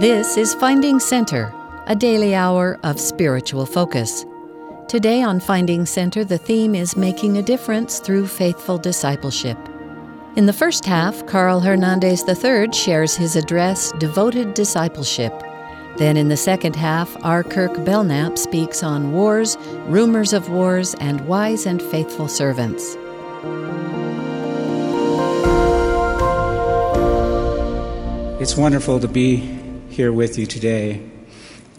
This is Finding Center, a daily hour of spiritual focus. Today on Finding Center, the theme is Making a Difference Through Faithful Discipleship. In the first half, Carl Hernandez III shares his address, Devoted Discipleship. Then in the second half, R. Kirk Belknap speaks on wars, rumors of wars, and wise and faithful servants. It's wonderful to be here with you today.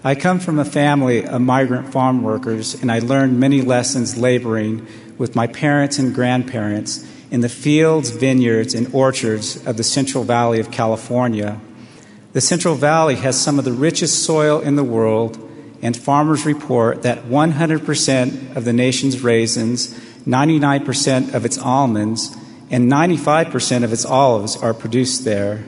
I come from a family of migrant farm workers, and I learned many lessons laboring with my parents and grandparents in the fields, vineyards, and orchards of the Central Valley of California. The Central Valley has some of the richest soil in the world, and farmers report that 100% of the nation's raisins, 99% of its almonds, and 95% of its olives are produced there.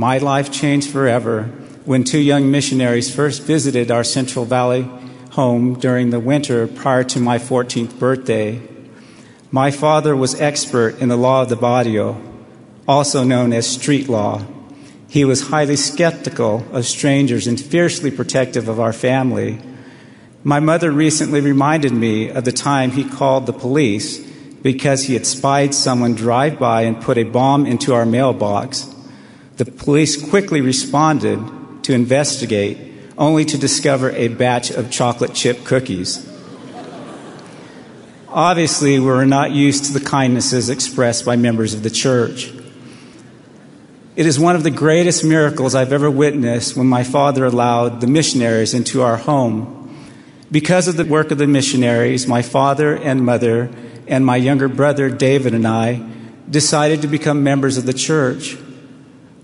My life changed forever when two young missionaries first visited our Central Valley home during the winter prior to my 14th birthday. My father was expert in the law of the barrio, also known as street law. He was highly skeptical of strangers and fiercely protective of our family. My mother recently reminded me of the time he called the police because he had spied someone drive by and put a bomb into our mailbox. The police quickly responded to investigate, only to discover a batch of chocolate chip cookies. Obviously, we were not used to the kindnesses expressed by members of the church. It is one of the greatest miracles I've ever witnessed when my father allowed the missionaries into our home. Because of the work of the missionaries, my father and mother and my younger brother David and I decided to become members of the church.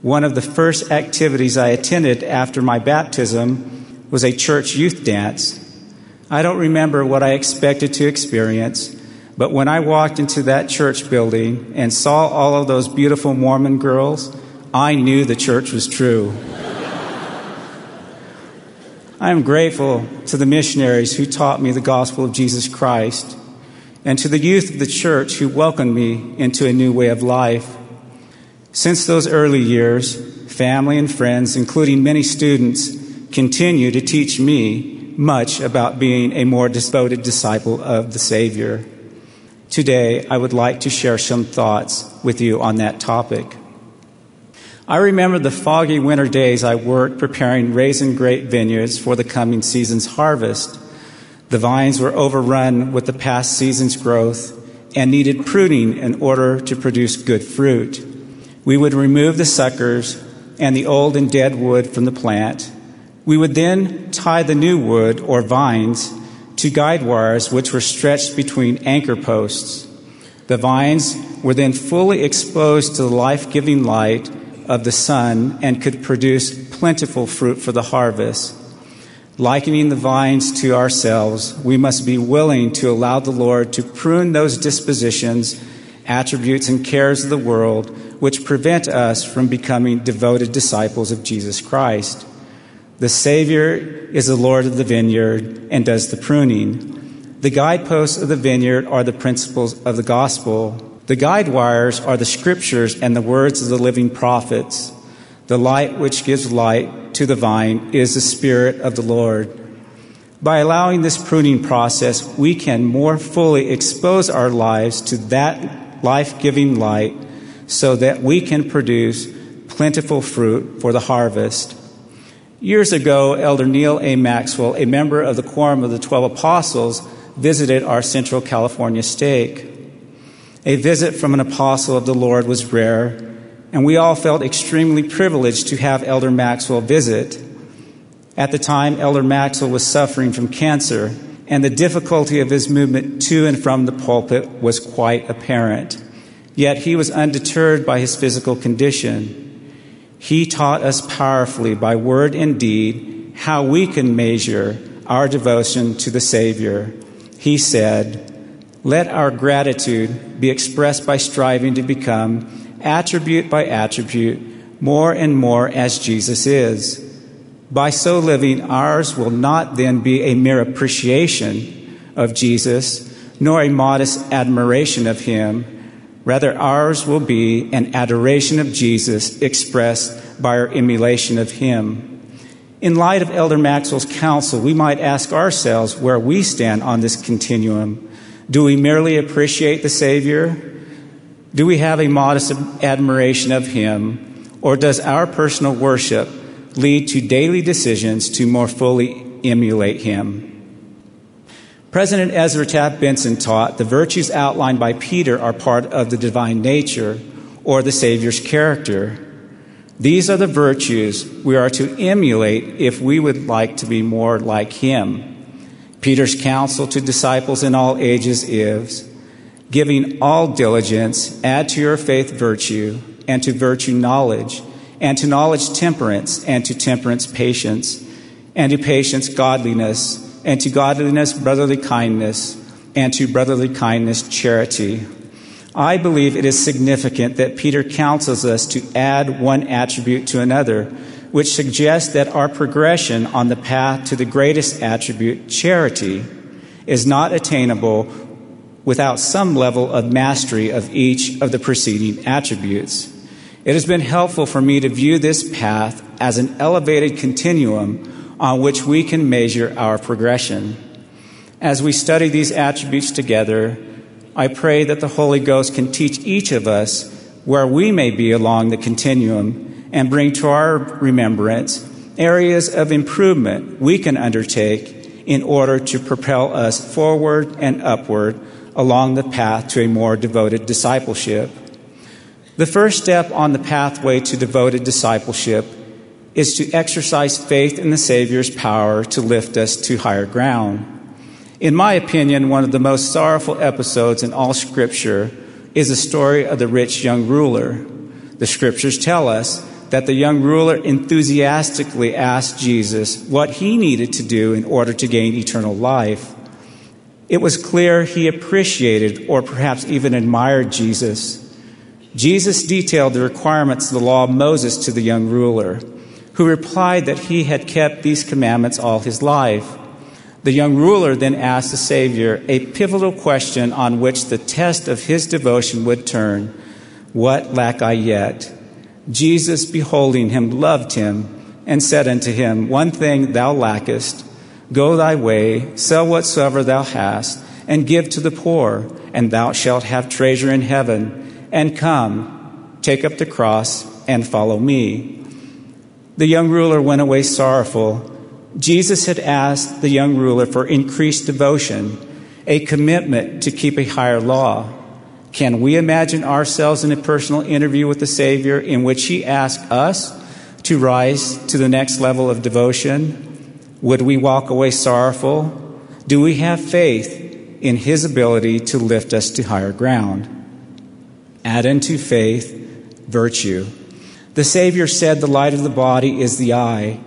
One of the first activities I attended after my baptism was a church youth dance. I don't remember what I expected to experience, but when I walked into that church building and saw all of those beautiful Mormon girls, I knew the church was true. I am grateful to the missionaries who taught me the gospel of Jesus Christ and to the youth of the church who welcomed me into a new way of life. Since those early years, family and friends, including many students, continue to teach me much about being a more devoted disciple of the Savior. Today, I would like to share some thoughts with you on that topic. I remember the foggy winter days I worked preparing raisin grape vineyards for the coming season's harvest. The vines were overrun with the past season's growth and needed pruning in order to produce good fruit. We would remove the suckers and the old and dead wood from the plant. We would then tie the new wood or vines to guide wires which were stretched between anchor posts. The vines were then fully exposed to the life giving light of the sun and could produce plentiful fruit for the harvest. Likening the vines to ourselves, we must be willing to allow the Lord to prune those dispositions, attributes, and cares of the world which prevent us from becoming devoted disciples of Jesus Christ. The Savior is the Lord of the vineyard and does the pruning. The guideposts of the vineyard are the principles of the gospel. The guide wires are the scriptures and the words of the living prophets. The light which gives light to the vine is the Spirit of the Lord. By allowing this pruning process, we can more fully expose our lives to that life giving light so that we can produce plentiful fruit for the harvest. Years ago, Elder Neal A. Maxwell, a member of the Quorum of the Twelve Apostles, visited our Central California stake. A visit from an apostle of the Lord was rare, and we all felt extremely privileged to have Elder Maxwell visit. At the time, Elder Maxwell was suffering from cancer, and the difficulty of his movement to and from the pulpit was quite apparent. Yet he was undeterred by his physical condition. He taught us powerfully by word and deed how we can measure our devotion to the Savior. He said, Let our gratitude be expressed by striving to become, attribute by attribute, more and more as Jesus is. By so living, ours will not then be a mere appreciation of Jesus, nor a modest admiration of him Rather, ours will be an adoration of Jesus expressed by our emulation of Him. In light of Elder Maxwell's counsel, we might ask ourselves where we stand on this continuum. Do we merely appreciate the Savior? Do we have a modest admiration of Him? Or does our personal worship lead to daily decisions to more fully emulate Him? President Ezra Taft Benson taught the virtues outlined by Peter are part of the divine nature or the Savior's character. These are the virtues we are to emulate if we would like to be more like Him. Peter's counsel to disciples in all ages is giving all diligence, add to your faith virtue, and to virtue knowledge, and to knowledge temperance, and to temperance patience, and to patience godliness, and to godliness brotherly kindness, and to brotherly kindness charity. I believe it is significant that Peter counsels us to add one attribute to another, which suggests that our progression on the path to the greatest attribute, charity, is not attainable without some level of mastery of each of the preceding attributes. It has been helpful for me to view this path as an elevated continuum on which we can measure our progression. As we study these attributes together, I pray that the Holy Ghost can teach each of us where we may be along the continuum and bring to our remembrance areas of improvement we can undertake in order to propel us forward and upward along the path to a more devoted discipleship. The first step on the pathway to devoted discipleship is to exercise faith in the Savior's power to lift us to higher ground. In my opinion, one of the most sorrowful episodes in all Scripture is the story of the rich young ruler. The Scriptures tell us that the young ruler enthusiastically asked Jesus what he needed to do in order to gain eternal life. It was clear he appreciated or perhaps even admired Jesus. Jesus detailed the requirements of the law of Moses to the young ruler, who replied that he had kept these commandments all his life. The young ruler then asked the Savior a pivotal question on which the test of his devotion would turn What lack I yet? Jesus, beholding him, loved him and said unto him, One thing thou lackest. Go thy way, sell whatsoever thou hast, and give to the poor, and thou shalt have treasure in heaven. And come, take up the cross, and follow me. The young ruler went away sorrowful Jesus had asked the young ruler for increased devotion, a commitment to keep a higher law. Can we imagine ourselves in a personal interview with the Savior in which He asked us to rise to the next level of devotion? Would we walk away sorrowful? Do we have faith in His ability to lift us to higher ground? Add into faith virtue. The Savior said the light of the body is the eye.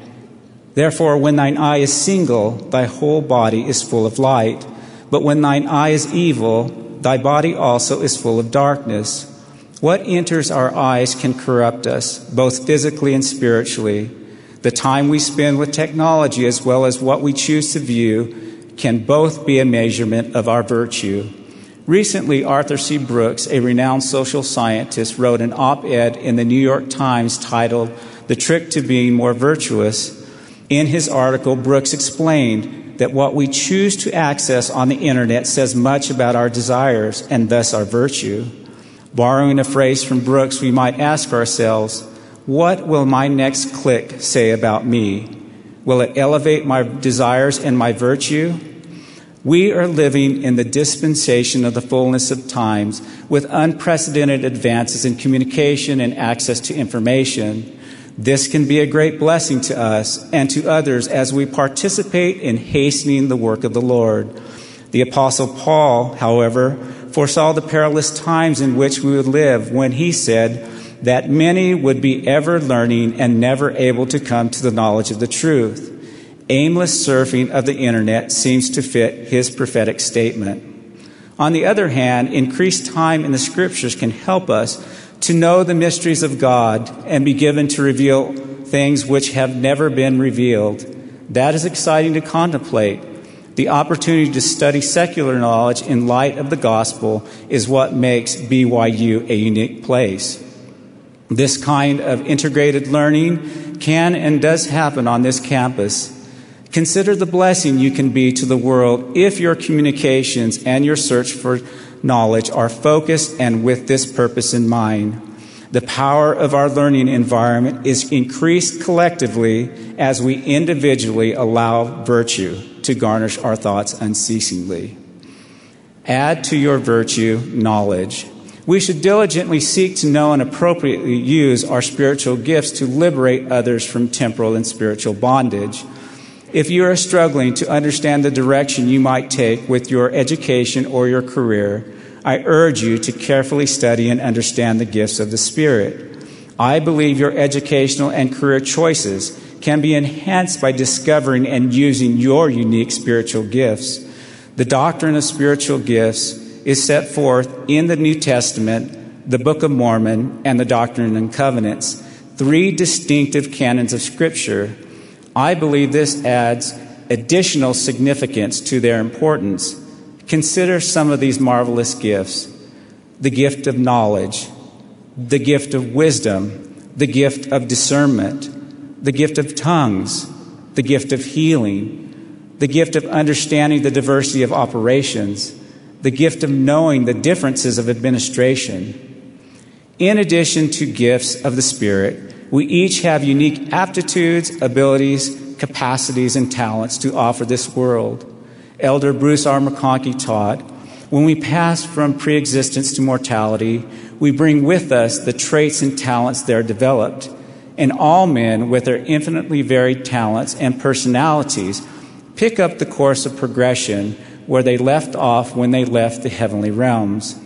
Therefore, when thine eye is single, thy whole body is full of light. But when thine eye is evil, thy body also is full of darkness. What enters our eyes can corrupt us, both physically and spiritually. The time we spend with technology, as well as what we choose to view, can both be a measurement of our virtue. Recently, Arthur C. Brooks, a renowned social scientist, wrote an op ed in the New York Times titled The Trick to Being More Virtuous in his article, Brooks explained that what we choose to access on the internet says much about our desires and thus our virtue. Borrowing a phrase from Brooks, we might ask ourselves, what will my next click say about me? Will it elevate my desires and my virtue? We are living in the dispensation of the fullness of times with unprecedented advances in communication and access to information. This can be a great blessing to us and to others as we participate in hastening the work of the Lord. The Apostle Paul, however, foresaw the perilous times in which we would live when he said that many would be ever learning and never able to come to the knowledge of the truth. Aimless surfing of the internet seems to fit his prophetic statement. On the other hand, increased time in the scriptures can help us to know the mysteries of God and be given to reveal things which have never been revealed. That is exciting to contemplate. The opportunity to study secular knowledge in light of the gospel is what makes BYU a unique place. This kind of integrated learning can and does happen on this campus, consider the blessing you can be to the world if your communications and your search for knowledge are focused and with this purpose in mind. The power of our learning environment is increased collectively as we individually allow virtue to garnish our thoughts unceasingly. Add to your virtue knowledge. We should diligently seek to know and appropriately use our spiritual gifts to liberate others from temporal and spiritual bondage. If you are struggling to understand the direction you might take with your education or your career, I urge you to carefully study and understand the gifts of the Spirit. I believe your educational and career choices can be enhanced by discovering and using your unique spiritual gifts. The doctrine of spiritual gifts is set forth in the New Testament, the Book of Mormon, and the Doctrine and Covenants, three distinctive canons of Scripture. I believe this adds additional significance to their importance. Consider some of these marvelous gifts the gift of knowledge, the gift of wisdom, the gift of discernment, the gift of tongues, the gift of healing, the gift of understanding the diversity of operations, the gift of knowing the differences of administration. In addition to gifts of the Spirit, we each have unique aptitudes, abilities, capacities, and talents to offer this world. Elder Bruce R. McConkie taught, when we pass from preexistence to mortality, we bring with us the traits and talents there developed. And all men, with their infinitely varied talents and personalities, pick up the course of progression where they left off when they left the heavenly realms.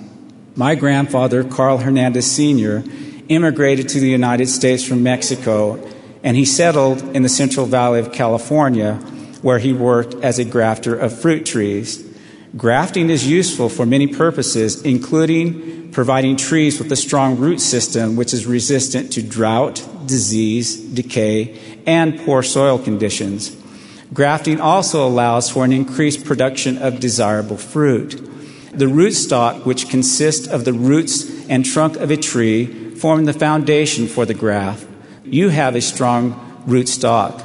My grandfather, Carl Hernandez Sr., immigrated to the United States from Mexico, and he settled in the Central Valley of California where he worked as a grafter of fruit trees. Grafting is useful for many purposes, including providing trees with a strong root system which is resistant to drought, disease, decay, and poor soil conditions. Grafting also allows for an increased production of desirable fruit. The rootstock, which consists of the roots and trunk of a tree, form the foundation for the graft. You have a strong rootstock.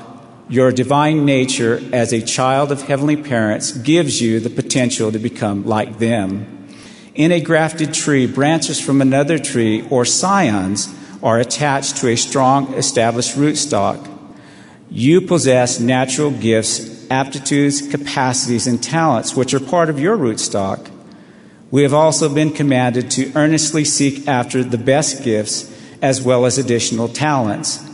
Your divine nature as a child of heavenly parents gives you the potential to become like them. In a grafted tree, branches from another tree or scions are attached to a strong established rootstock. You possess natural gifts, aptitudes, capacities, and talents which are part of your rootstock. We have also been commanded to earnestly seek after the best gifts as well as additional talents.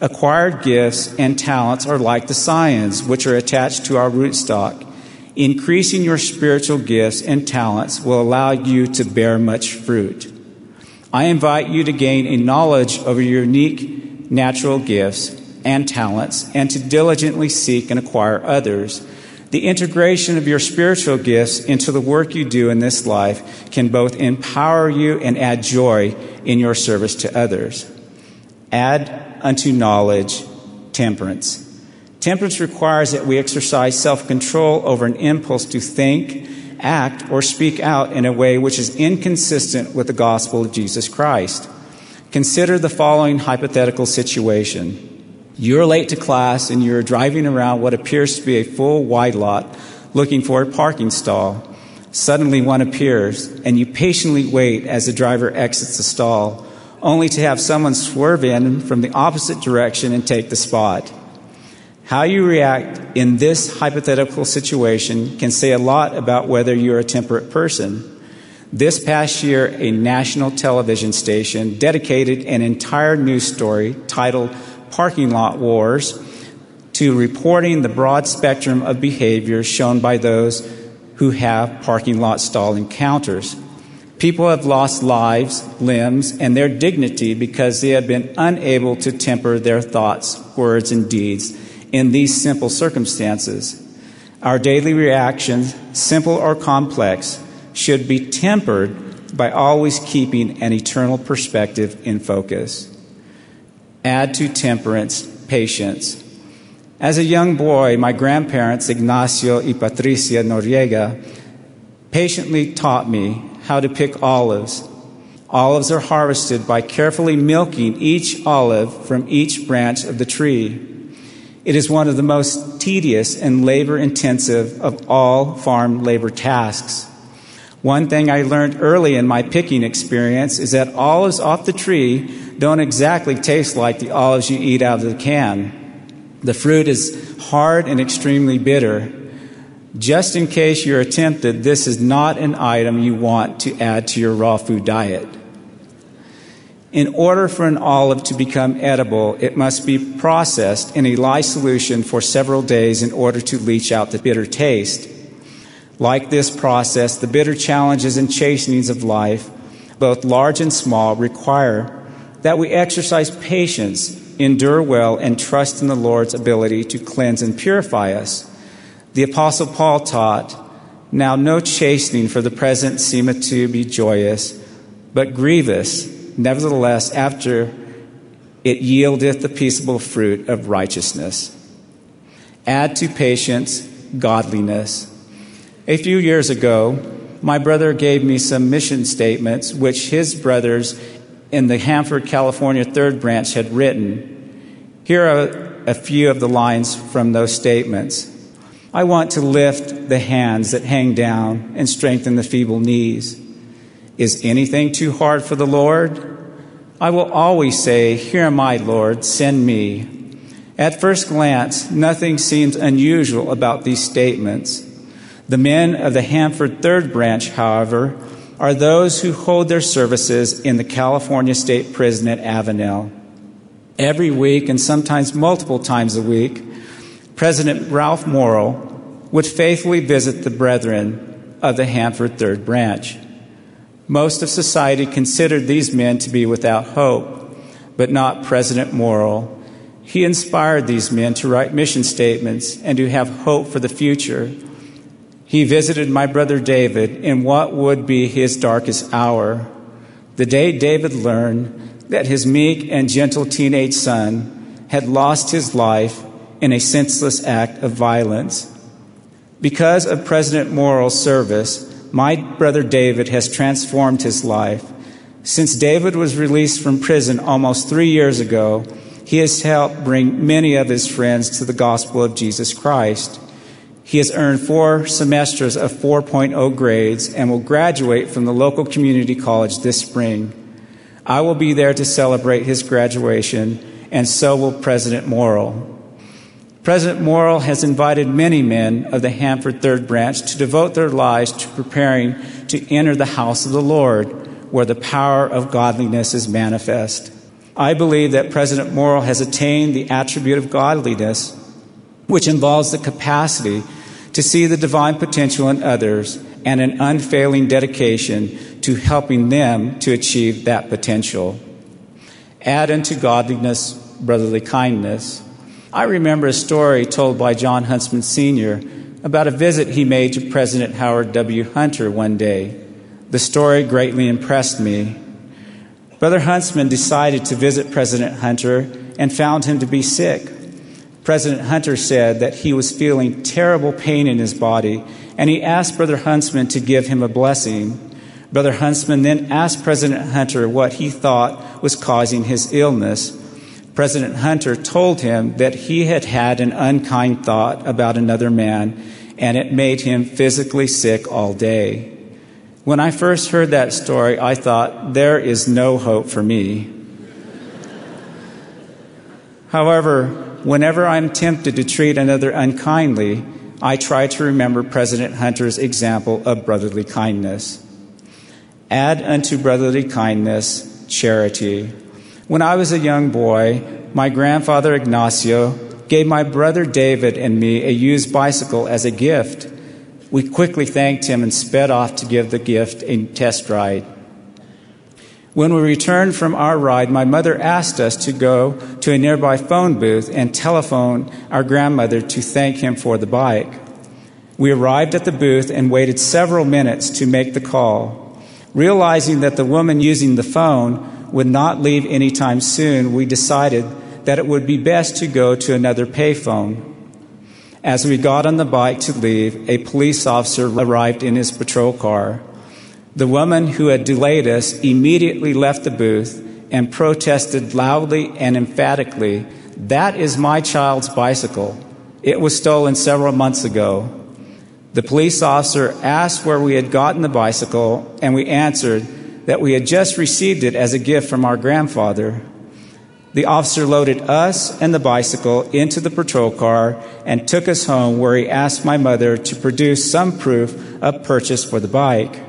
Acquired gifts and talents are like the scions, which are attached to our rootstock. Increasing your spiritual gifts and talents will allow you to bear much fruit. I invite you to gain a knowledge of your unique natural gifts and talents and to diligently seek and acquire others. The integration of your spiritual gifts into the work you do in this life can both empower you and add joy in your service to others. Add unto knowledge temperance. Temperance requires that we exercise self control over an impulse to think, act, or speak out in a way which is inconsistent with the gospel of Jesus Christ. Consider the following hypothetical situation. You're late to class and you're driving around what appears to be a full wide lot looking for a parking stall. Suddenly one appears and you patiently wait as the driver exits the stall only to have someone swerve in from the opposite direction and take the spot. How you react in this hypothetical situation can say a lot about whether you're a temperate person. This past year, a national television station dedicated an entire news story titled Parking Lot Wars to reporting the broad spectrum of behaviors shown by those who have parking lot stall encounters. People have lost lives, limbs, and their dignity because they have been unable to temper their thoughts, words, and deeds in these simple circumstances. Our daily reactions, simple or complex, should be tempered by always keeping an eternal perspective in focus. Add to temperance patience. As a young boy, my grandparents, Ignacio y Patricia Noriega, patiently taught me how to pick olives. Olives are harvested by carefully milking each olive from each branch of the tree. It is one of the most tedious and labor intensive of all farm labor tasks. One thing I learned early in my picking experience is that olives off the tree don't exactly taste like the olives you eat out of the can. The fruit is hard and extremely bitter. Just in case you're tempted, this is not an item you want to add to your raw food diet. In order for an olive to become edible, it must be processed in a lye solution for several days in order to leach out the bitter taste. Like this process, the bitter challenges and chastenings of life, both large and small, require that we exercise patience, endure well, and trust in the Lord's ability to cleanse and purify us. The Apostle Paul taught, Now no chastening for the present seemeth to be joyous, but grievous Nevertheless, after it yieldeth the peaceable fruit of righteousness. Add to patience godliness. A few years ago, my brother gave me some mission statements which his brothers in the Hanford, California Third Branch had written. Here are a few of the lines from those statements. I want to lift the hands that hang down and strengthen the feeble knees. Is anything too hard for the Lord? I will always say, Here am I, Lord, send me. At first glance, nothing seems unusual about these statements. The men of the Hanford Third Branch, however, are those who hold their services in the California State Prison at Avenal. Every week, and sometimes multiple times a week, President Ralph Morrill would faithfully visit the brethren of the Hanford Third Branch. Most of society considered these men to be without hope, but not President Morrill. He inspired these men to write mission statements and to have hope for the future. He visited my brother David in what would be his darkest hour, the day David learned that his meek and gentle teenage son had lost his life in a senseless act of violence. Because of President Morrill's service, my brother David has transformed his life. Since David was released from prison almost three years ago, he has helped bring many of his friends to the gospel of Jesus Christ. He has earned four semesters of 4.0 grades and will graduate from the local community college this spring. I will be there to celebrate his graduation, and so will President Morrill. President Morrill has invited many men of the Hanford Third Branch to devote their lives to preparing to enter the house of the Lord, where the power of godliness is manifest. I believe that President Morrill has attained the attribute of godliness, which involves the capacity to see the divine potential in others and an unfailing dedication to helping them to achieve that potential. Add unto godliness brotherly kindness I remember a story told by Jon Huntsman Sr. about a visit he made to President Howard W. Hunter one day. The story greatly impressed me. Brother Huntsman decided to visit President Hunter and found him to be sick. President Hunter said that he was feeling terrible pain in his body, and he asked Brother Huntsman to give him a blessing. Brother Huntsman then asked President Hunter what he thought was causing his illness. President Hunter told him that he had had an unkind thought about another man and it made him physically sick all day. When I first heard that story, I thought, there is no hope for me. However, whenever I'm tempted to treat another unkindly, I try to remember President Hunter's example of brotherly kindness. Add unto brotherly kindness charity. When I was a young boy, my grandfather Ignacio gave my brother David and me a used bicycle as a gift. We quickly thanked him and sped off to give the gift a test ride. When we returned from our ride, my mother asked us to go to a nearby phone booth and telephone our grandmother to thank him for the bike. We arrived at the booth and waited several minutes to make the call. Realizing that the woman using the phone would not leave anytime soon, we decided that it would be best to go to another payphone. As we got on the bike to leave, a police officer arrived in his patrol car. The woman who had delayed us immediately left the booth and protested loudly and emphatically, That is my child's bicycle. It was stolen several months ago. The police officer asked where we had gotten the bicycle, and we answered that we had just received it as a gift from our grandfather. The officer loaded us and the bicycle into the patrol car and took us home, where he asked my mother to produce some proof of purchase for the bike.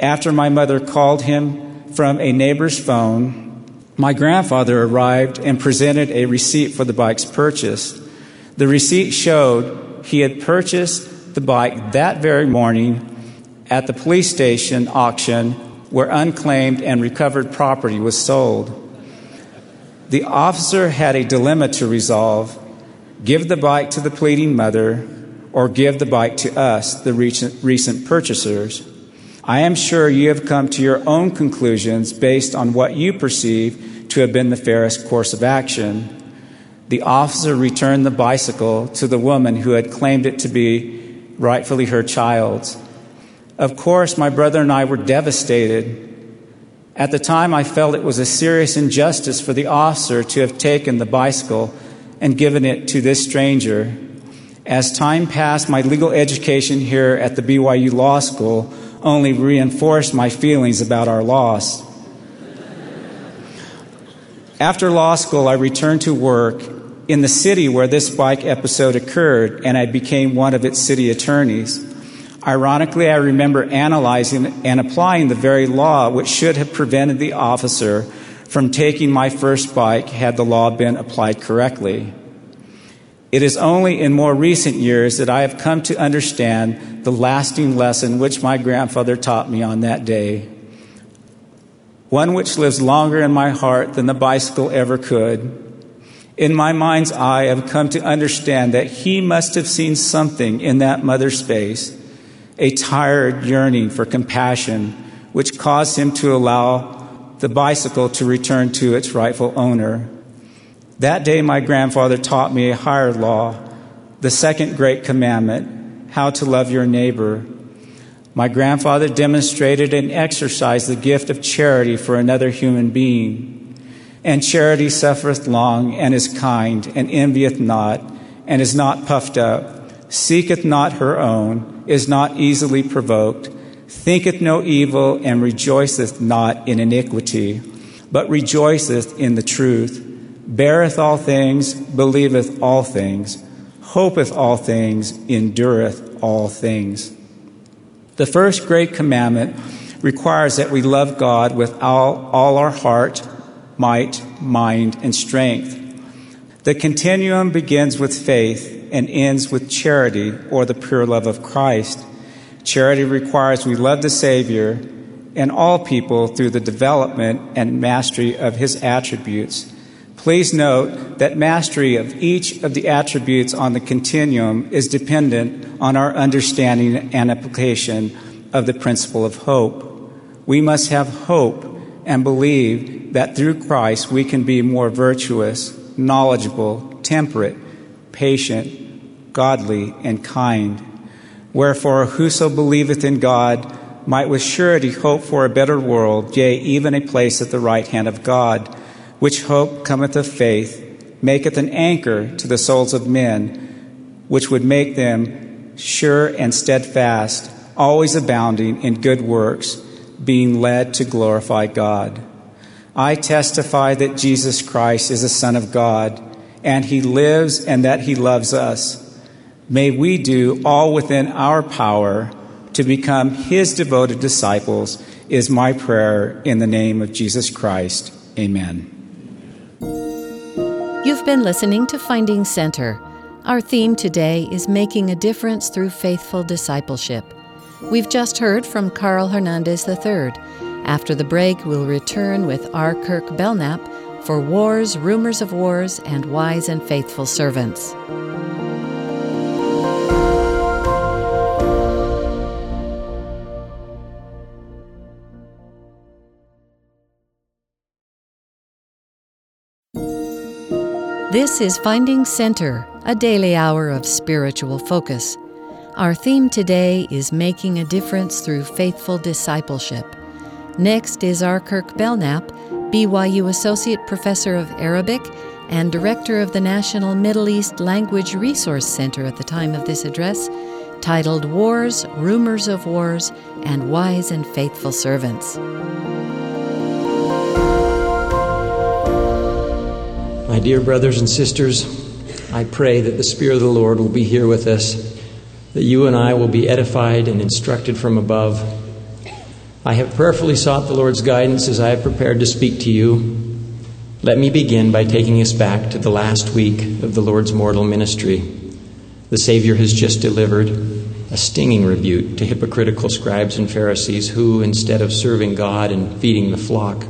After my mother called him from a neighbor's phone, my grandfather arrived and presented a receipt for the bike's purchase. The receipt showed he had purchased the bike that very morning at the police station auction where unclaimed and recovered property was sold. The officer had a dilemma to resolve give the bike to the pleading mother or give the bike to us, the recent, recent purchasers. I am sure you have come to your own conclusions based on what you perceive to have been the fairest course of action. The officer returned the bicycle to the woman who had claimed it to be rightfully her child's. Of course, my brother and I were devastated at the time, I felt it was a serious injustice for the officer to have taken the bicycle and given it to this stranger. As time passed, my legal education here at the BYU Law School only reinforced my feelings about our loss. After law school, I returned to work in the city where this bike episode occurred, and I became one of its city attorneys. Ironically, I remember analyzing and applying the very law which should have prevented the officer from taking my first bike had the law been applied correctly. It is only in more recent years that I have come to understand the lasting lesson which my grandfather taught me on that day. One which lives longer in my heart than the bicycle ever could. In my mind's eye, I have come to understand that he must have seen something in that mother's face a tired yearning for compassion, which caused him to allow the bicycle to return to its rightful owner. That day, my grandfather taught me a higher law, the second great commandment, how to love your neighbor. My grandfather demonstrated and exercised the gift of charity for another human being. And charity suffereth long and is kind and envieth not and is not puffed up, seeketh not her own is not easily provoked, thinketh no evil, and rejoiceth not in iniquity, but rejoiceth in the truth, beareth all things, believeth all things, hopeth all things, endureth all things. The first great commandment requires that we love God with all, all our heart, might, mind, and strength. The continuum begins with faith and ends with charity or the pure love of Christ. Charity requires we love the Savior and all people through the development and mastery of his attributes. Please note that mastery of each of the attributes on the continuum is dependent on our understanding and application of the principle of hope. We must have hope and believe that through Christ we can be more virtuous, knowledgeable, temperate, patient, godly, and kind. Wherefore, whoso believeth in God might with surety hope for a better world, yea, even a place at the right hand of God, which hope cometh of faith, maketh an anchor to the souls of men, which would make them sure and steadfast, always abounding in good works, being led to glorify God. I testify that Jesus Christ is the Son of God and He lives and that He loves us. May we do all within our power to become His devoted disciples, is my prayer in the name of Jesus Christ. Amen. Been listening to Finding Center. Our theme today is Making a Difference Through Faithful Discipleship. We've just heard from Carl Hernandez III. After the break, we'll return with R. Kirk Belknap for wars, rumors of wars, and wise and faithful servants. This is Finding Center, a daily hour of spiritual focus. Our theme today is Making a Difference Through Faithful Discipleship. Next is R. Kirk Belknap, BYU Associate Professor of Arabic and Director of the National Middle East Language Resource Center at the time of this address, titled Wars, Rumors of Wars, and Wise and Faithful Servants. My dear brothers and sisters, I pray that the Spirit of the Lord will be here with us that you and I will be edified and instructed from above. I have prayerfully sought the Lord's guidance as I have prepared to speak to you. Let me begin by taking us back to the last week of the Lord's mortal ministry. The Savior has just delivered a stinging rebuke to hypocritical scribes and Pharisees who, instead of serving God and feeding the flock,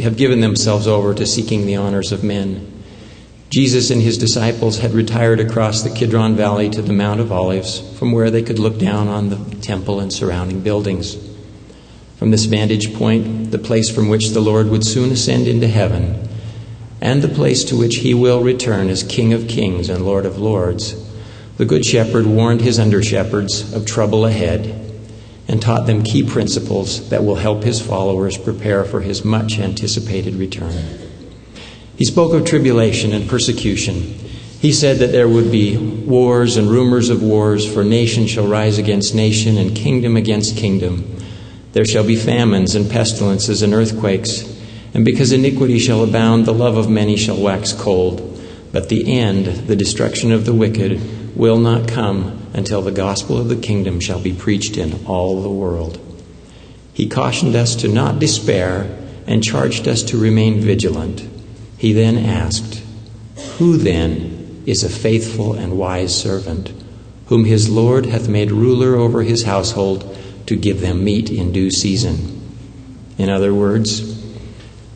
have given themselves over to seeking the honors of men. Jesus and his disciples had retired across the Kidron Valley to the Mount of Olives, from where they could look down on the temple and surrounding buildings. From this vantage point, the place from which the Lord would soon ascend into heaven, and the place to which he will return as King of kings and Lord of lords, the Good Shepherd warned his under shepherds of trouble ahead and taught them key principles that will help his followers prepare for his much anticipated return. He spoke of tribulation and persecution. He said that there would be wars and rumors of wars, for nation shall rise against nation and kingdom against kingdom. There shall be famines and pestilences and earthquakes. And because iniquity shall abound, the love of many shall wax cold. But the end, the destruction of the wicked, will not come until the gospel of the kingdom shall be preached in all the world. He cautioned us to not despair and charged us to remain vigilant. He then asked, Who then is a faithful and wise servant, whom his Lord hath made ruler over his household to give them meat in due season? In other words,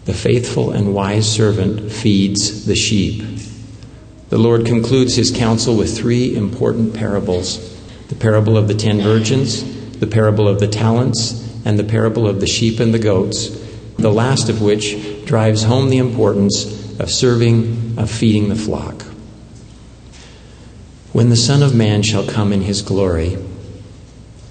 the faithful and wise servant feeds the sheep. The Lord concludes his counsel with three important parables the parable of the ten virgins, the parable of the talents, and the parable of the sheep and the goats, the last of which drives home the importance of serving, of feeding the flock. When the Son of Man shall come in his glory,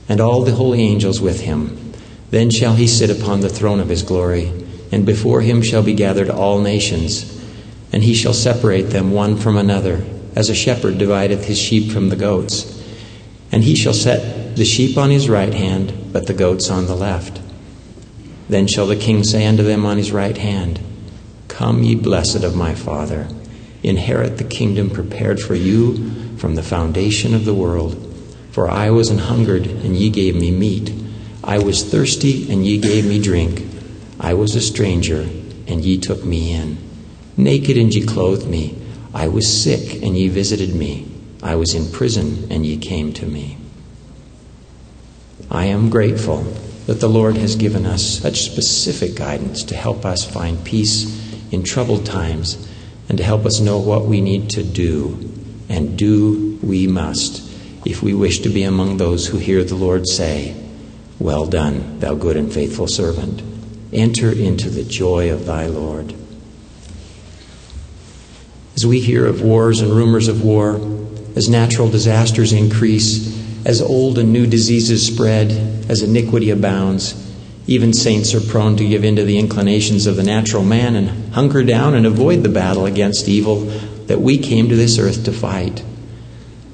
and all the holy angels with him, then shall he sit upon the throne of his glory, and before him shall be gathered all nations, and he shall separate them one from another, as a shepherd divideth his sheep from the goats. And he shall set the sheep on his right hand, but the goats on the left. Then shall the king say unto them on his right hand, Come, ye blessed of my Father, inherit the kingdom prepared for you from the foundation of the world. For I was an hungered, and ye gave me meat. I was thirsty, and ye gave me drink. I was a stranger, and ye took me in. Naked, and ye clothed me. I was sick, and ye visited me. I was in prison, and ye came to me. I am grateful that the Lord has given us such specific guidance to help us find peace in troubled times and to help us know what we need to do. And do we must if we wish to be among those who hear the Lord say, Well done, thou good and faithful servant. Enter into the joy of thy Lord. As we hear of wars and rumors of war, as natural disasters increase, as old and new diseases spread, as iniquity abounds, even saints are prone to give in to the inclinations of the natural man and hunker down and avoid the battle against evil that we came to this earth to fight.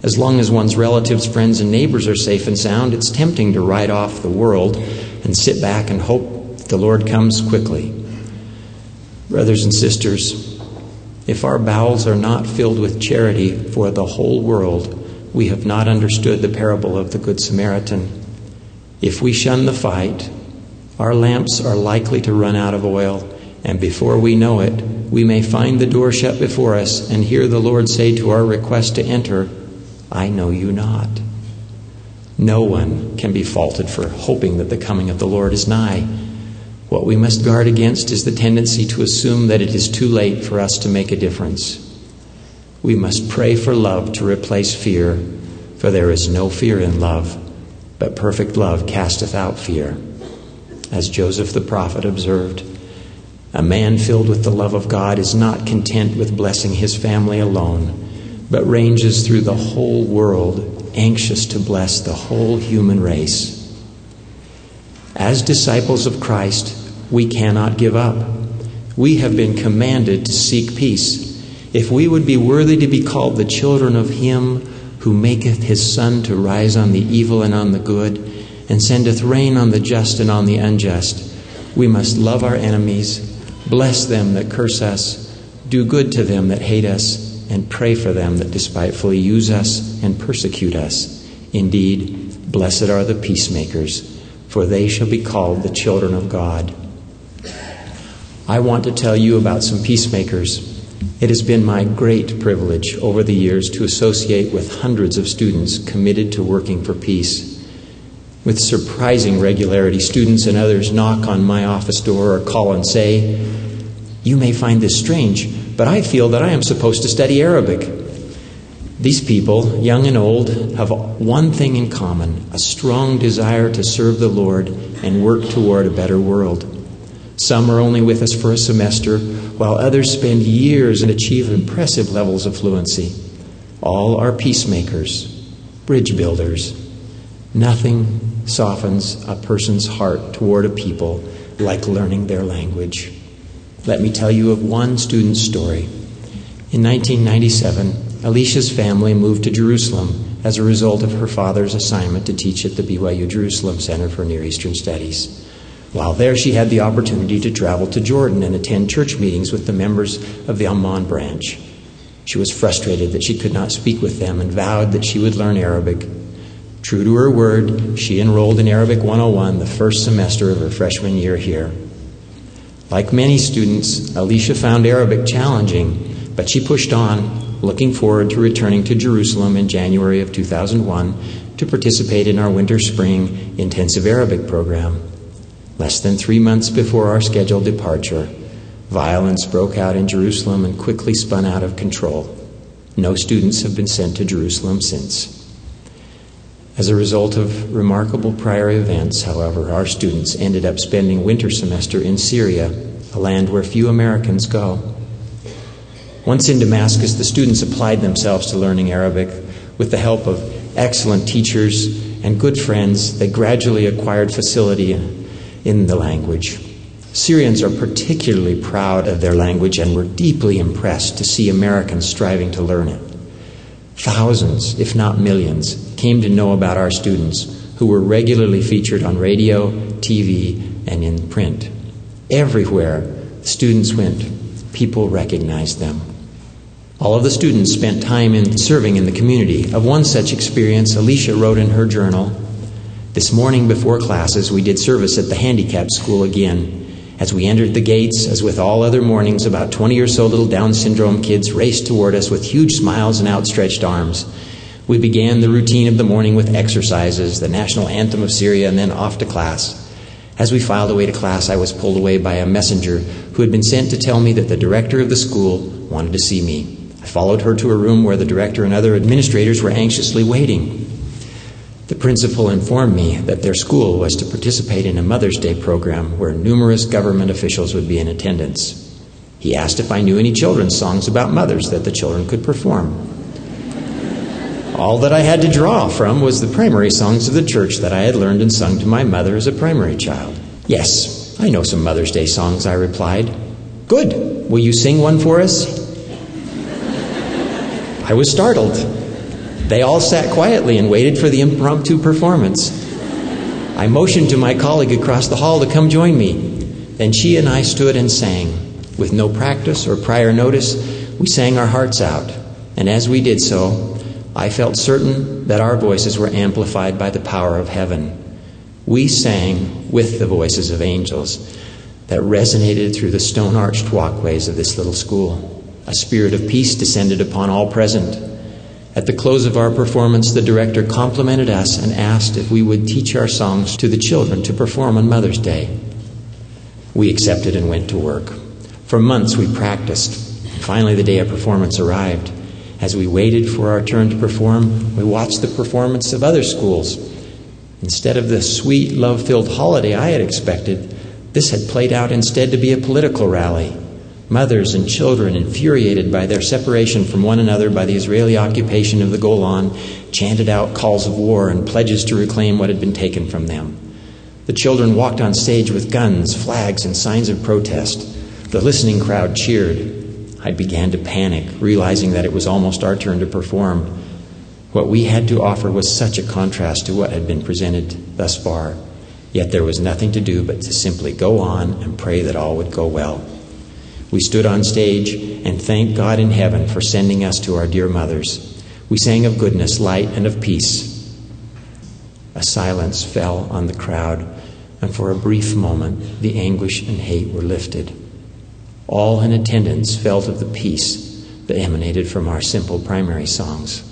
As long as one's relatives, friends, and neighbors are safe and sound, it's tempting to write off the world and sit back and hope the Lord comes quickly. Brothers and sisters, if our bowels are not filled with charity for the whole world, we have not understood the parable of the Good Samaritan. If we shun the fight, our lamps are likely to run out of oil, and before we know it, we may find the door shut before us and hear the Lord say to our request to enter, I know you not. No one can be faulted for hoping that the coming of the Lord is nigh. What we must guard against is the tendency to assume that it is too late for us to make a difference. We must pray for love to replace fear, for there is no fear in love, but perfect love casteth out fear. As Joseph the prophet observed, a man filled with the love of God is not content with blessing his family alone, but ranges through the whole world anxious to bless the whole human race. As disciples of Christ, we cannot give up. We have been commanded to seek peace. If we would be worthy to be called the children of Him who maketh His sun to rise on the evil and on the good, and sendeth rain on the just and on the unjust, we must love our enemies, bless them that curse us, do good to them that hate us, and pray for them that despitefully use us and persecute us. Indeed, blessed are the peacemakers for they shall be called the children of God. I want to tell you about some peacemakers. It has been my great privilege over the years to associate with hundreds of students committed to working for peace. With surprising regularity, students and others knock on my office door or call and say, You may find this strange, but I feel that I am supposed to study Arabic. These people, young and old, have one thing in common a strong desire to serve the Lord and work toward a better world. Some are only with us for a semester, while others spend years and achieve impressive levels of fluency. All are peacemakers, bridge builders. Nothing softens a person's heart toward a people like learning their language. Let me tell you of one student's story. In 1997, Alicia's family moved to Jerusalem as a result of her father's assignment to teach at the BYU Jerusalem Center for Near Eastern Studies. While there, she had the opportunity to travel to Jordan and attend church meetings with the members of the Amman branch. She was frustrated that she could not speak with them and vowed that she would learn Arabic. True to her word, she enrolled in Arabic 101 the first semester of her freshman year here. Like many students, Alicia found Arabic challenging, but she pushed on looking forward to returning to Jerusalem in January of 2001 to participate in our winter spring intensive Arabic program. Less than three months before our scheduled departure, violence broke out in Jerusalem and quickly spun out of control. No students have been sent to Jerusalem since. As a result of remarkable prior events, however, our students ended up spending winter semester in Syria, a land where few Americans go. Once in Damascus, the students applied themselves to learning Arabic. With the help of excellent teachers and good friends, they gradually acquired facility in the language. Syrians are particularly proud of their language and were deeply impressed to see Americans striving to learn it. Thousands, if not millions, came to know about our students who were regularly featured on radio, TV, and in print. Everywhere students went, people recognized them. All of the students spent time in serving in the community. Of one such experience, Alicia wrote in her journal This morning before classes, we did service at the handicap school again. As we entered the gates, as with all other mornings, about 20 or so little Down syndrome kids raced toward us with huge smiles and outstretched arms. We began the routine of the morning with exercises, the national anthem of Syria, and then off to class. As we filed away to class, I was pulled away by a messenger who had been sent to tell me that the director of the school wanted to see me. I followed her to a room where the director and other administrators were anxiously waiting. The principal informed me that their school was to participate in a Mother's Day program where numerous government officials would be in attendance. He asked if I knew any children's songs about mothers that the children could perform. All that I had to draw from was the primary songs of the church that I had learned and sung to my mother as a primary child. Yes, I know some Mother's Day songs, I replied. Good. Will you sing one for us? I was startled. They all sat quietly and waited for the impromptu performance. I motioned to my colleague across the hall to come join me. Then she and I stood and sang. With no practice or prior notice, we sang our hearts out. And as we did so, I felt certain that our voices were amplified by the power of heaven. We sang with the voices of angels that resonated through the stone arched walkways of this little school. A spirit of peace descended upon all present. At the close of our performance, the director complimented us and asked if we would teach our songs to the children to perform on Mother's Day. We accepted and went to work. For months we practiced. Finally, the day of performance arrived. As we waited for our turn to perform, we watched the performance of other schools. Instead of the sweet, love filled holiday I had expected, this had played out instead to be a political rally. Mothers and children, infuriated by their separation from one another by the Israeli occupation of the Golan, chanted out calls of war and pledges to reclaim what had been taken from them. The children walked on stage with guns, flags, and signs of protest. The listening crowd cheered. I began to panic, realizing that it was almost our turn to perform. What we had to offer was such a contrast to what had been presented thus far. Yet there was nothing to do but to simply go on and pray that all would go well. We stood on stage and thanked God in heaven for sending us to our dear mothers. We sang of goodness, light, and of peace. A silence fell on the crowd, and for a brief moment the anguish and hate were lifted. All in attendance felt of the peace that emanated from our simple primary songs.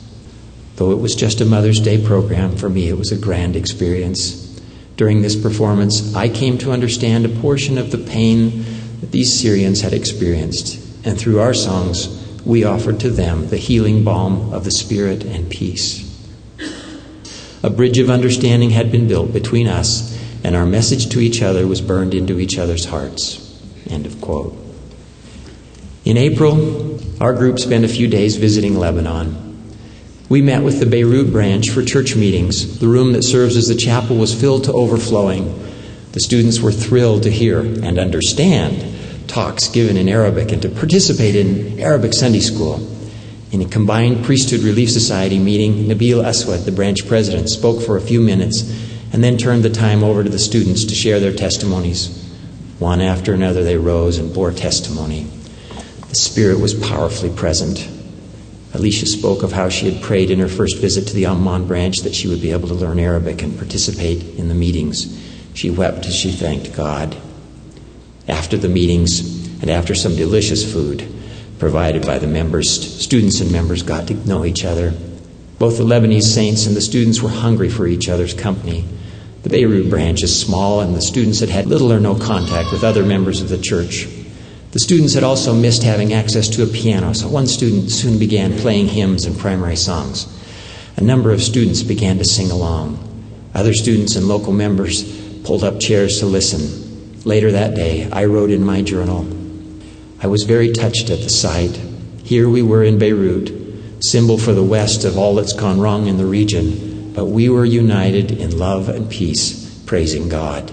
Though it was just a Mother's Day program, for me it was a grand experience. During this performance, I came to understand a portion of the pain that these Syrians had experienced, and through our songs, we offered to them the healing balm of the Spirit and peace. A bridge of understanding had been built between us, and our message to each other was burned into each other's hearts. End of quote. In April, our group spent a few days visiting Lebanon. We met with the Beirut branch for church meetings. The room that serves as the chapel was filled to overflowing. The students were thrilled to hear and understand talks given in Arabic and to participate in Arabic Sunday school. In a combined Priesthood Relief Society meeting, Nabil Aswad, the branch president, spoke for a few minutes and then turned the time over to the students to share their testimonies. One after another, they rose and bore testimony. The Spirit was powerfully present. Alicia spoke of how she had prayed in her first visit to the Amman branch that she would be able to learn Arabic and participate in the meetings. She wept as she thanked God. After the meetings and after some delicious food provided by the members, students and members got to know each other. Both the Lebanese saints and the students were hungry for each other's company. The Beirut branch is small, and the students had had little or no contact with other members of the church. The students had also missed having access to a piano, so one student soon began playing hymns and primary songs. A number of students began to sing along. Other students and local members pulled up chairs to listen. Later that day, I wrote in my journal I was very touched at the sight. Here we were in Beirut, symbol for the West of all that's gone wrong in the region, but we were united in love and peace, praising God.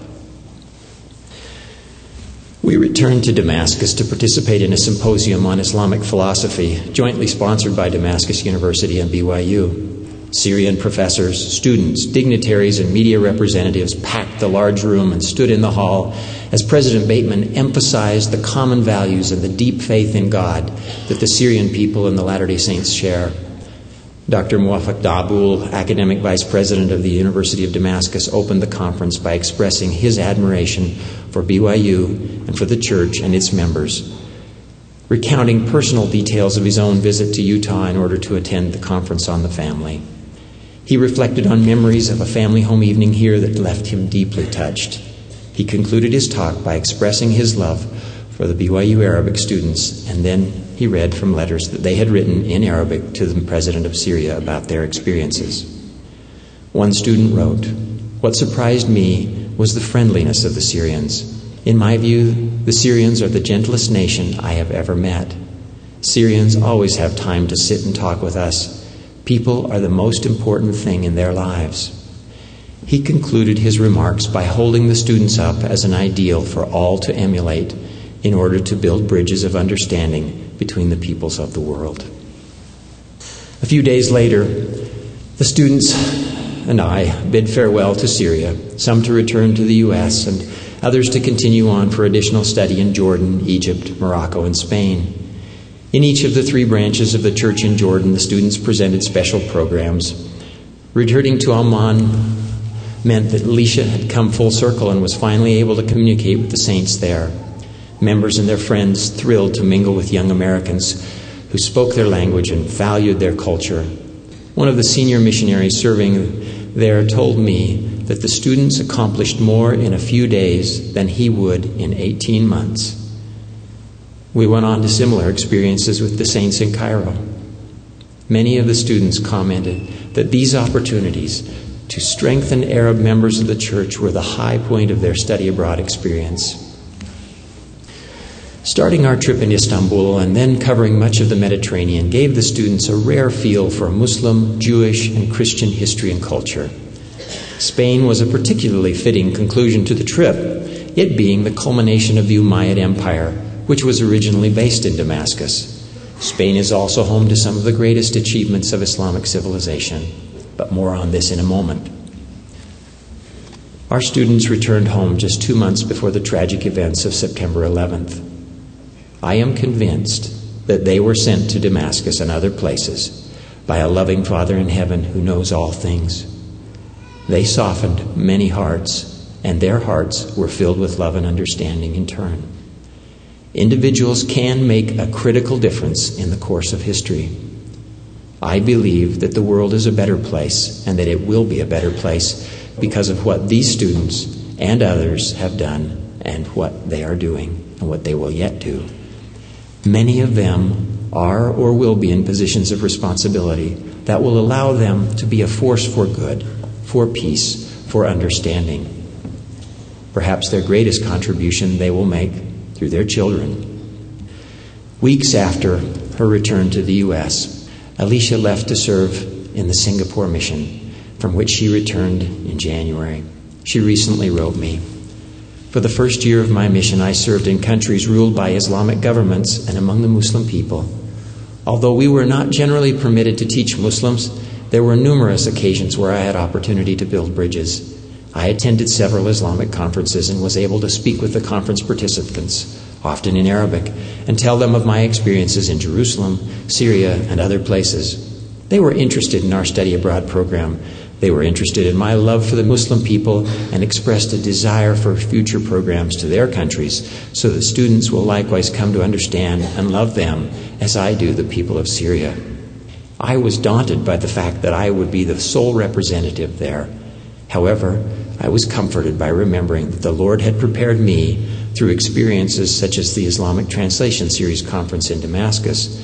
We returned to Damascus to participate in a symposium on Islamic philosophy, jointly sponsored by Damascus University and BYU. Syrian professors, students, dignitaries, and media representatives packed the large room and stood in the hall as President Bateman emphasized the common values and the deep faith in God that the Syrian people and the Latter day Saints share. Dr. Muafak Dabul, academic vice president of the University of Damascus, opened the conference by expressing his admiration for BYU and for the church and its members, recounting personal details of his own visit to Utah in order to attend the conference on the family. He reflected on memories of a family home evening here that left him deeply touched. He concluded his talk by expressing his love for the BYU Arabic students, and then he read from letters that they had written in Arabic to the president of Syria about their experiences. One student wrote, What surprised me was the friendliness of the Syrians. In my view, the Syrians are the gentlest nation I have ever met. Syrians always have time to sit and talk with us. People are the most important thing in their lives. He concluded his remarks by holding the students up as an ideal for all to emulate in order to build bridges of understanding between the peoples of the world. A few days later, the students and I bid farewell to Syria, some to return to the U.S., and others to continue on for additional study in Jordan, Egypt, Morocco, and Spain. In each of the three branches of the church in Jordan, the students presented special programs. Returning to Amman meant that Alicia had come full circle and was finally able to communicate with the saints there. Members and their friends thrilled to mingle with young Americans who spoke their language and valued their culture. One of the senior missionaries serving there told me that the students accomplished more in a few days than he would in 18 months. We went on to similar experiences with the saints in Cairo. Many of the students commented that these opportunities to strengthen Arab members of the church were the high point of their study abroad experience. Starting our trip in Istanbul and then covering much of the Mediterranean gave the students a rare feel for Muslim, Jewish, and Christian history and culture. Spain was a particularly fitting conclusion to the trip, it being the culmination of the Umayyad Empire, which was originally based in Damascus. Spain is also home to some of the greatest achievements of Islamic civilization, but more on this in a moment. Our students returned home just two months before the tragic events of September 11th. I am convinced that they were sent to Damascus and other places by a loving Father in heaven who knows all things. They softened many hearts, and their hearts were filled with love and understanding in turn. Individuals can make a critical difference in the course of history. I believe that the world is a better place and that it will be a better place because of what these students and others have done and what they are doing and what they will yet do. Many of them are or will be in positions of responsibility that will allow them to be a force for good, for peace, for understanding. Perhaps their greatest contribution they will make through their children. Weeks after her return to the U.S., Alicia left to serve in the Singapore mission, from which she returned in January. She recently wrote me for the first year of my mission, I served in countries ruled by Islamic governments and among the Muslim people. Although we were not generally permitted to teach Muslims, there were numerous occasions where I had opportunity to build bridges. I attended several Islamic conferences and was able to speak with the conference participants, often in Arabic, and tell them of my experiences in Jerusalem, Syria, and other places. They were interested in our study abroad program they were interested in my love for the Muslim people and expressed a desire for future programs to their countries so that students will likewise come to understand and love them as I do the people of Syria. I was daunted by the fact that I would be the sole representative there. However, I was comforted by remembering that the Lord had prepared me through experiences such as the Islamic Translation Series conference in Damascus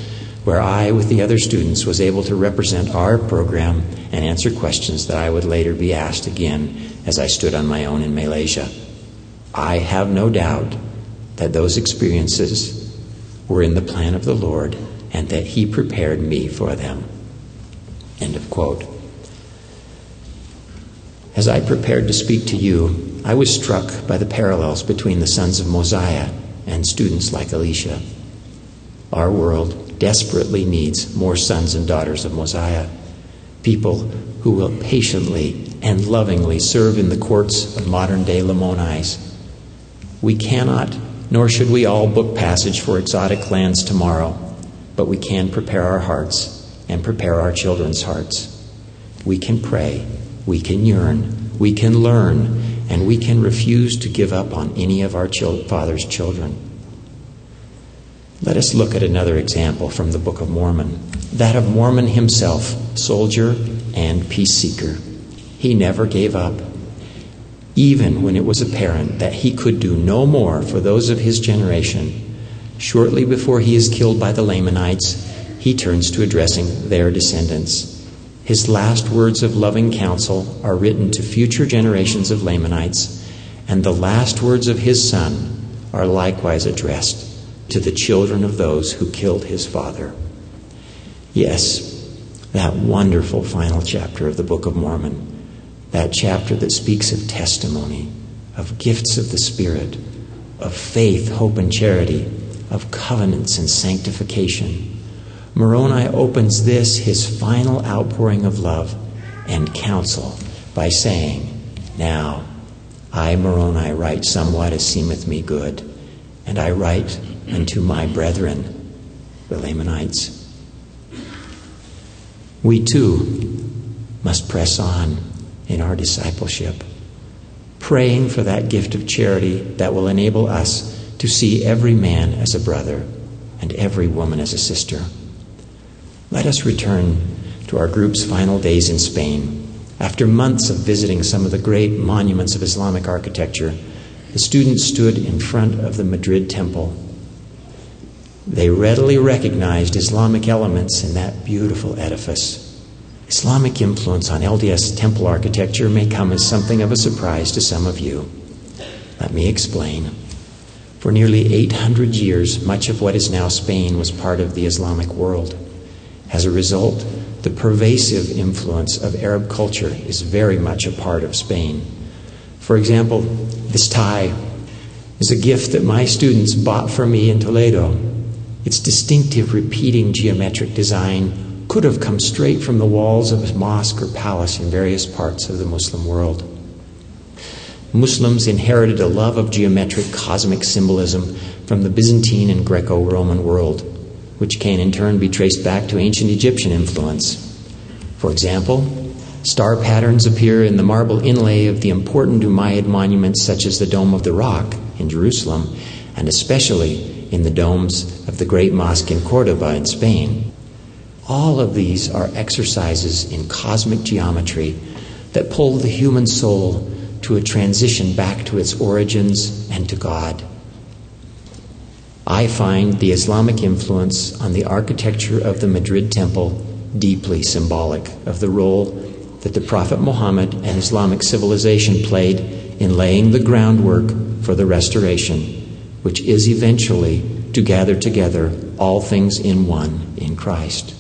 where I, with the other students, was able to represent our program and answer questions that I would later be asked again as I stood on my own in Malaysia. I have no doubt that those experiences were in the plan of the Lord and that He prepared me for them. End of quote. As I prepared to speak to you, I was struck by the parallels between the sons of Mosiah and students like Alicia. Our world desperately needs more sons and daughters of Mosiah, people who will patiently and lovingly serve in the courts of modern day Lamonis. We cannot, nor should we all book passage for exotic lands tomorrow, but we can prepare our hearts and prepare our children's hearts. We can pray, we can yearn, we can learn, and we can refuse to give up on any of our Father's children. Let us look at another example from the Book of Mormon that of Mormon himself, soldier and peace seeker. He never gave up. Even when it was apparent that he could do no more for those of his generation, shortly before he is killed by the Lamanites, he turns to addressing their descendants. His last words of loving counsel are written to future generations of Lamanites, and the last words of his son are likewise addressed to the children of those who killed his father. Yes, that wonderful final chapter of the Book of Mormon, that chapter that speaks of testimony, of gifts of the Spirit, of faith, hope, and charity, of covenants and sanctification. Moroni opens this, his final outpouring of love and counsel, by saying, Now, I, Moroni, write somewhat as seemeth me good, and I write and to my brethren, the Lamanites. We too must press on in our discipleship, praying for that gift of charity that will enable us to see every man as a brother and every woman as a sister. Let us return to our group's final days in Spain. After months of visiting some of the great monuments of Islamic architecture, the students stood in front of the Madrid temple they readily recognized Islamic elements in that beautiful edifice. Islamic influence on LDS temple architecture may come as something of a surprise to some of you. Let me explain. For nearly 800 years, much of what is now Spain was part of the Islamic world. As a result, the pervasive influence of Arab culture is very much a part of Spain. For example, this tie is a gift that my students bought for me in Toledo. Its distinctive repeating geometric design could have come straight from the walls of a mosque or palace in various parts of the Muslim world. Muslims inherited a love of geometric cosmic symbolism from the Byzantine and Greco Roman world, which can in turn be traced back to ancient Egyptian influence. For example, star patterns appear in the marble inlay of the important Umayyad monuments such as the Dome of the Rock in Jerusalem, and especially in the domes of the great mosque in Cordoba in Spain. All of these are exercises in cosmic geometry that pull the human soul to a transition back to its origins and to God. I find the Islamic influence on the architecture of the Madrid temple deeply symbolic of the role that the Prophet Muhammad and Islamic civilization played in laying the groundwork for the restoration, which is eventually to gather together all things in one in Christ.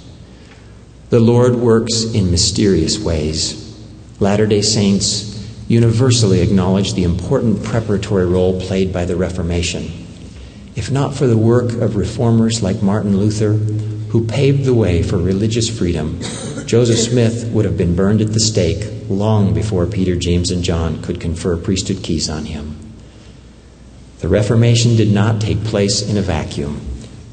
The Lord works in mysterious ways. Latter day Saints universally acknowledge the important preparatory role played by the Reformation. If not for the work of reformers like Martin Luther, who paved the way for religious freedom, Joseph Smith would have been burned at the stake long before Peter, James, and John could confer priesthood keys on him. The Reformation did not take place in a vacuum.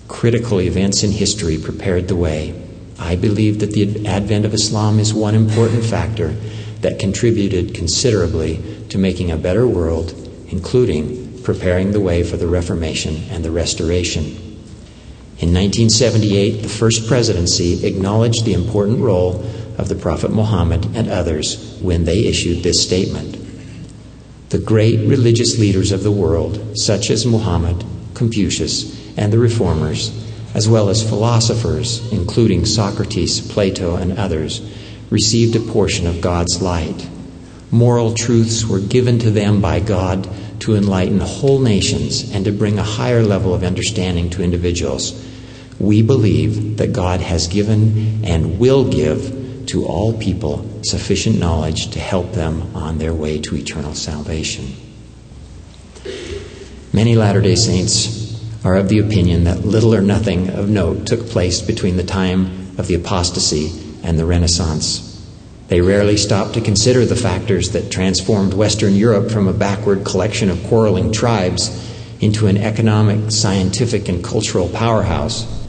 Critical events in history prepared the way. I believe that the advent of Islam is one important factor that contributed considerably to making a better world, including preparing the way for the Reformation and the Restoration. In 1978, the First Presidency acknowledged the important role of the Prophet Muhammad and others when they issued this statement. The great religious leaders of the world, such as Muhammad, Confucius, and the Reformers, as well as philosophers, including Socrates, Plato, and others, received a portion of God's light. Moral truths were given to them by God to enlighten whole nations and to bring a higher level of understanding to individuals. We believe that God has given and will give to all people sufficient knowledge to help them on their way to eternal salvation. Many Latter day Saints are of the opinion that little or nothing of note took place between the time of the apostasy and the Renaissance. They rarely stop to consider the factors that transformed Western Europe from a backward collection of quarreling tribes into an economic, scientific, and cultural powerhouse.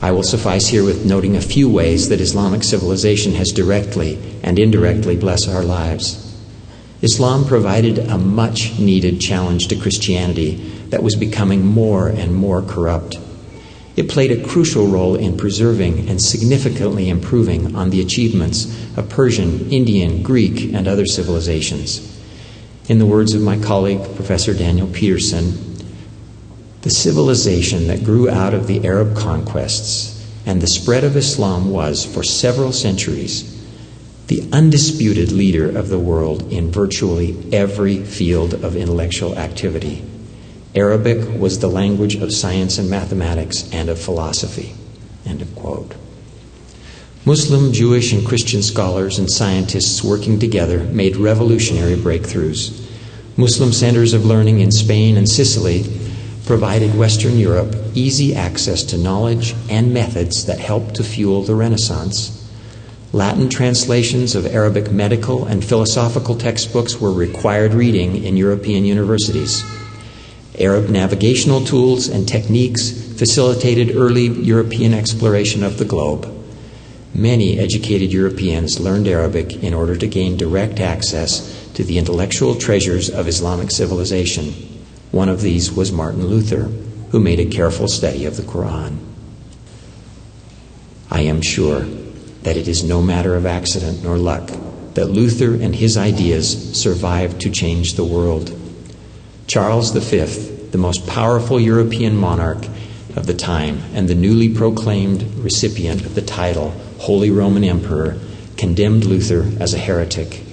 I will suffice here with noting a few ways that Islamic civilization has directly and indirectly blessed our lives. Islam provided a much needed challenge to Christianity that was becoming more and more corrupt. It played a crucial role in preserving and significantly improving on the achievements of Persian, Indian, Greek, and other civilizations. In the words of my colleague, Professor Daniel Peterson, the civilization that grew out of the Arab conquests and the spread of Islam was, for several centuries, the undisputed leader of the world in virtually every field of intellectual activity. Arabic was the language of science and mathematics and of philosophy. End of quote. Muslim, Jewish, and Christian scholars and scientists working together made revolutionary breakthroughs. Muslim centers of learning in Spain and Sicily provided Western Europe easy access to knowledge and methods that helped to fuel the Renaissance. Latin translations of Arabic medical and philosophical textbooks were required reading in European universities. Arab navigational tools and techniques facilitated early European exploration of the globe. Many educated Europeans learned Arabic in order to gain direct access to the intellectual treasures of Islamic civilization. One of these was Martin Luther, who made a careful study of the Quran. I am sure that it is no matter of accident nor luck that Luther and his ideas survived to change the world. Charles V, the most powerful European monarch of the time and the newly proclaimed recipient of the title Holy Roman Emperor, condemned Luther as a heretic.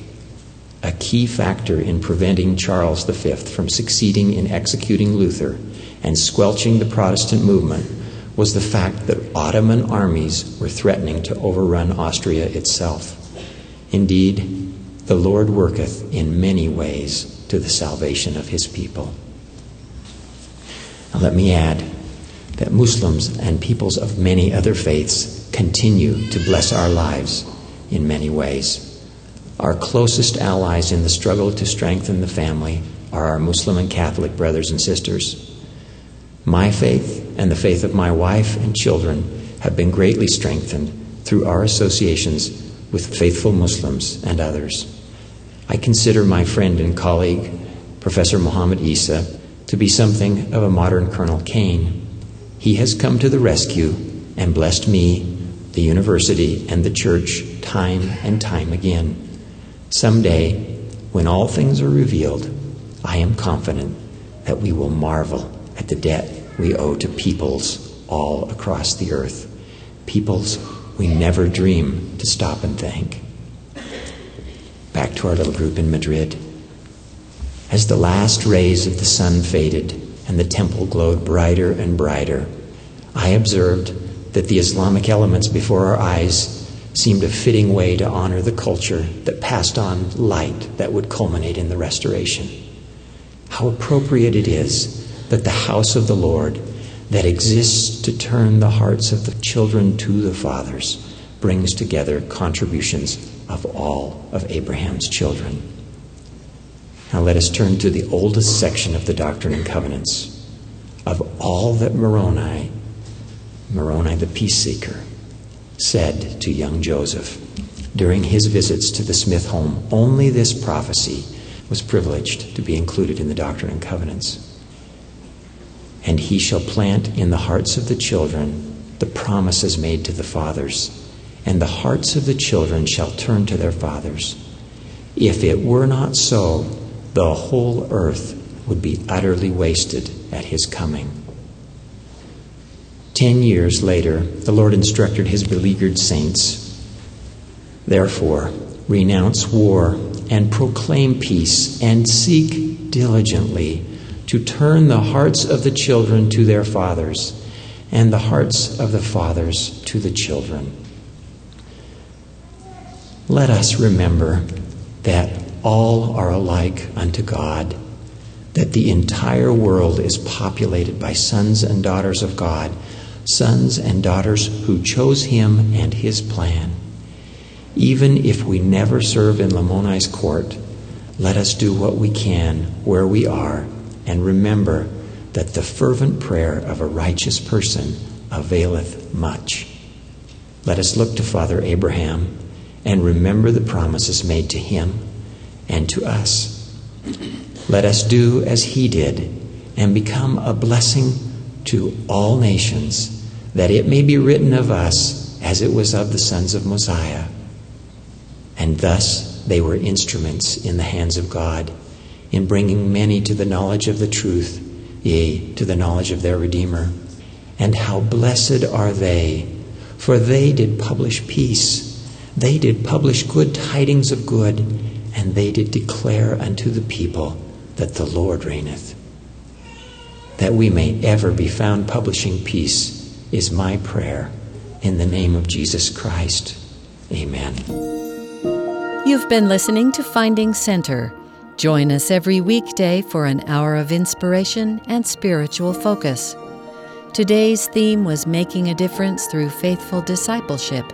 A key factor in preventing Charles V from succeeding in executing Luther and squelching the Protestant movement was the fact that Ottoman armies were threatening to overrun Austria itself. Indeed, the Lord worketh in many ways to the salvation of his people. Now, let me add that Muslims and peoples of many other faiths continue to bless our lives in many ways. Our closest allies in the struggle to strengthen the family are our Muslim and Catholic brothers and sisters. My faith and the faith of my wife and children have been greatly strengthened through our associations with faithful Muslims and others. I consider my friend and colleague, Professor Muhammad Isa, to be something of a modern Colonel Kane. He has come to the rescue and blessed me, the university, and the church time and time again. Someday, when all things are revealed, I am confident that we will marvel at the debt we owe to peoples all across the earth, peoples we never dream to stop and thank. Back to our little group in Madrid. As the last rays of the sun faded and the temple glowed brighter and brighter, I observed that the Islamic elements before our eyes seemed a fitting way to honor the culture that passed on light that would culminate in the restoration. How appropriate it is that the house of the Lord, that exists to turn the hearts of the children to the fathers, brings together contributions of all of Abraham's children. Now let us turn to the oldest section of the Doctrine and Covenants. Of all that Moroni, Moroni the peace seeker, said to young Joseph during his visits to the Smith home, only this prophecy was privileged to be included in the Doctrine and Covenants. And he shall plant in the hearts of the children the promises made to the fathers, and the hearts of the children shall turn to their fathers. If it were not so, the whole earth would be utterly wasted at his coming. Ten years later, the Lord instructed his beleaguered saints Therefore, renounce war and proclaim peace, and seek diligently to turn the hearts of the children to their fathers, and the hearts of the fathers to the children. Let us remember that all are alike unto God, that the entire world is populated by sons and daughters of God sons and daughters who chose him and his plan. Even if we never serve in Lamoni's court, let us do what we can where we are and remember that the fervent prayer of a righteous person availeth much. Let us look to Father Abraham and remember the promises made to him and to us. Let us do as he did and become a blessing to all nations that it may be written of us as it was of the sons of Mosiah. And thus they were instruments in the hands of God in bringing many to the knowledge of the truth, yea, to the knowledge of their Redeemer. And how blessed are they, for they did publish peace. They did publish good tidings of good, and they did declare unto the people that the Lord reigneth. That we may ever be found publishing peace is my prayer. In the name of Jesus Christ. Amen. You've been listening to Finding Center. Join us every weekday for an hour of inspiration and spiritual focus. Today's theme was Making a Difference Through Faithful Discipleship,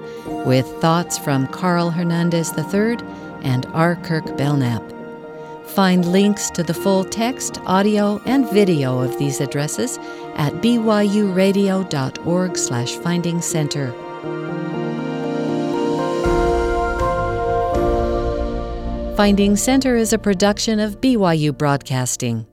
with thoughts from Carl Hernandez III and R. Kirk Belknap. Find links to the full text, audio, and video of these addresses at byuradio.org slash finding center. Finding Center is a production of BYU Broadcasting.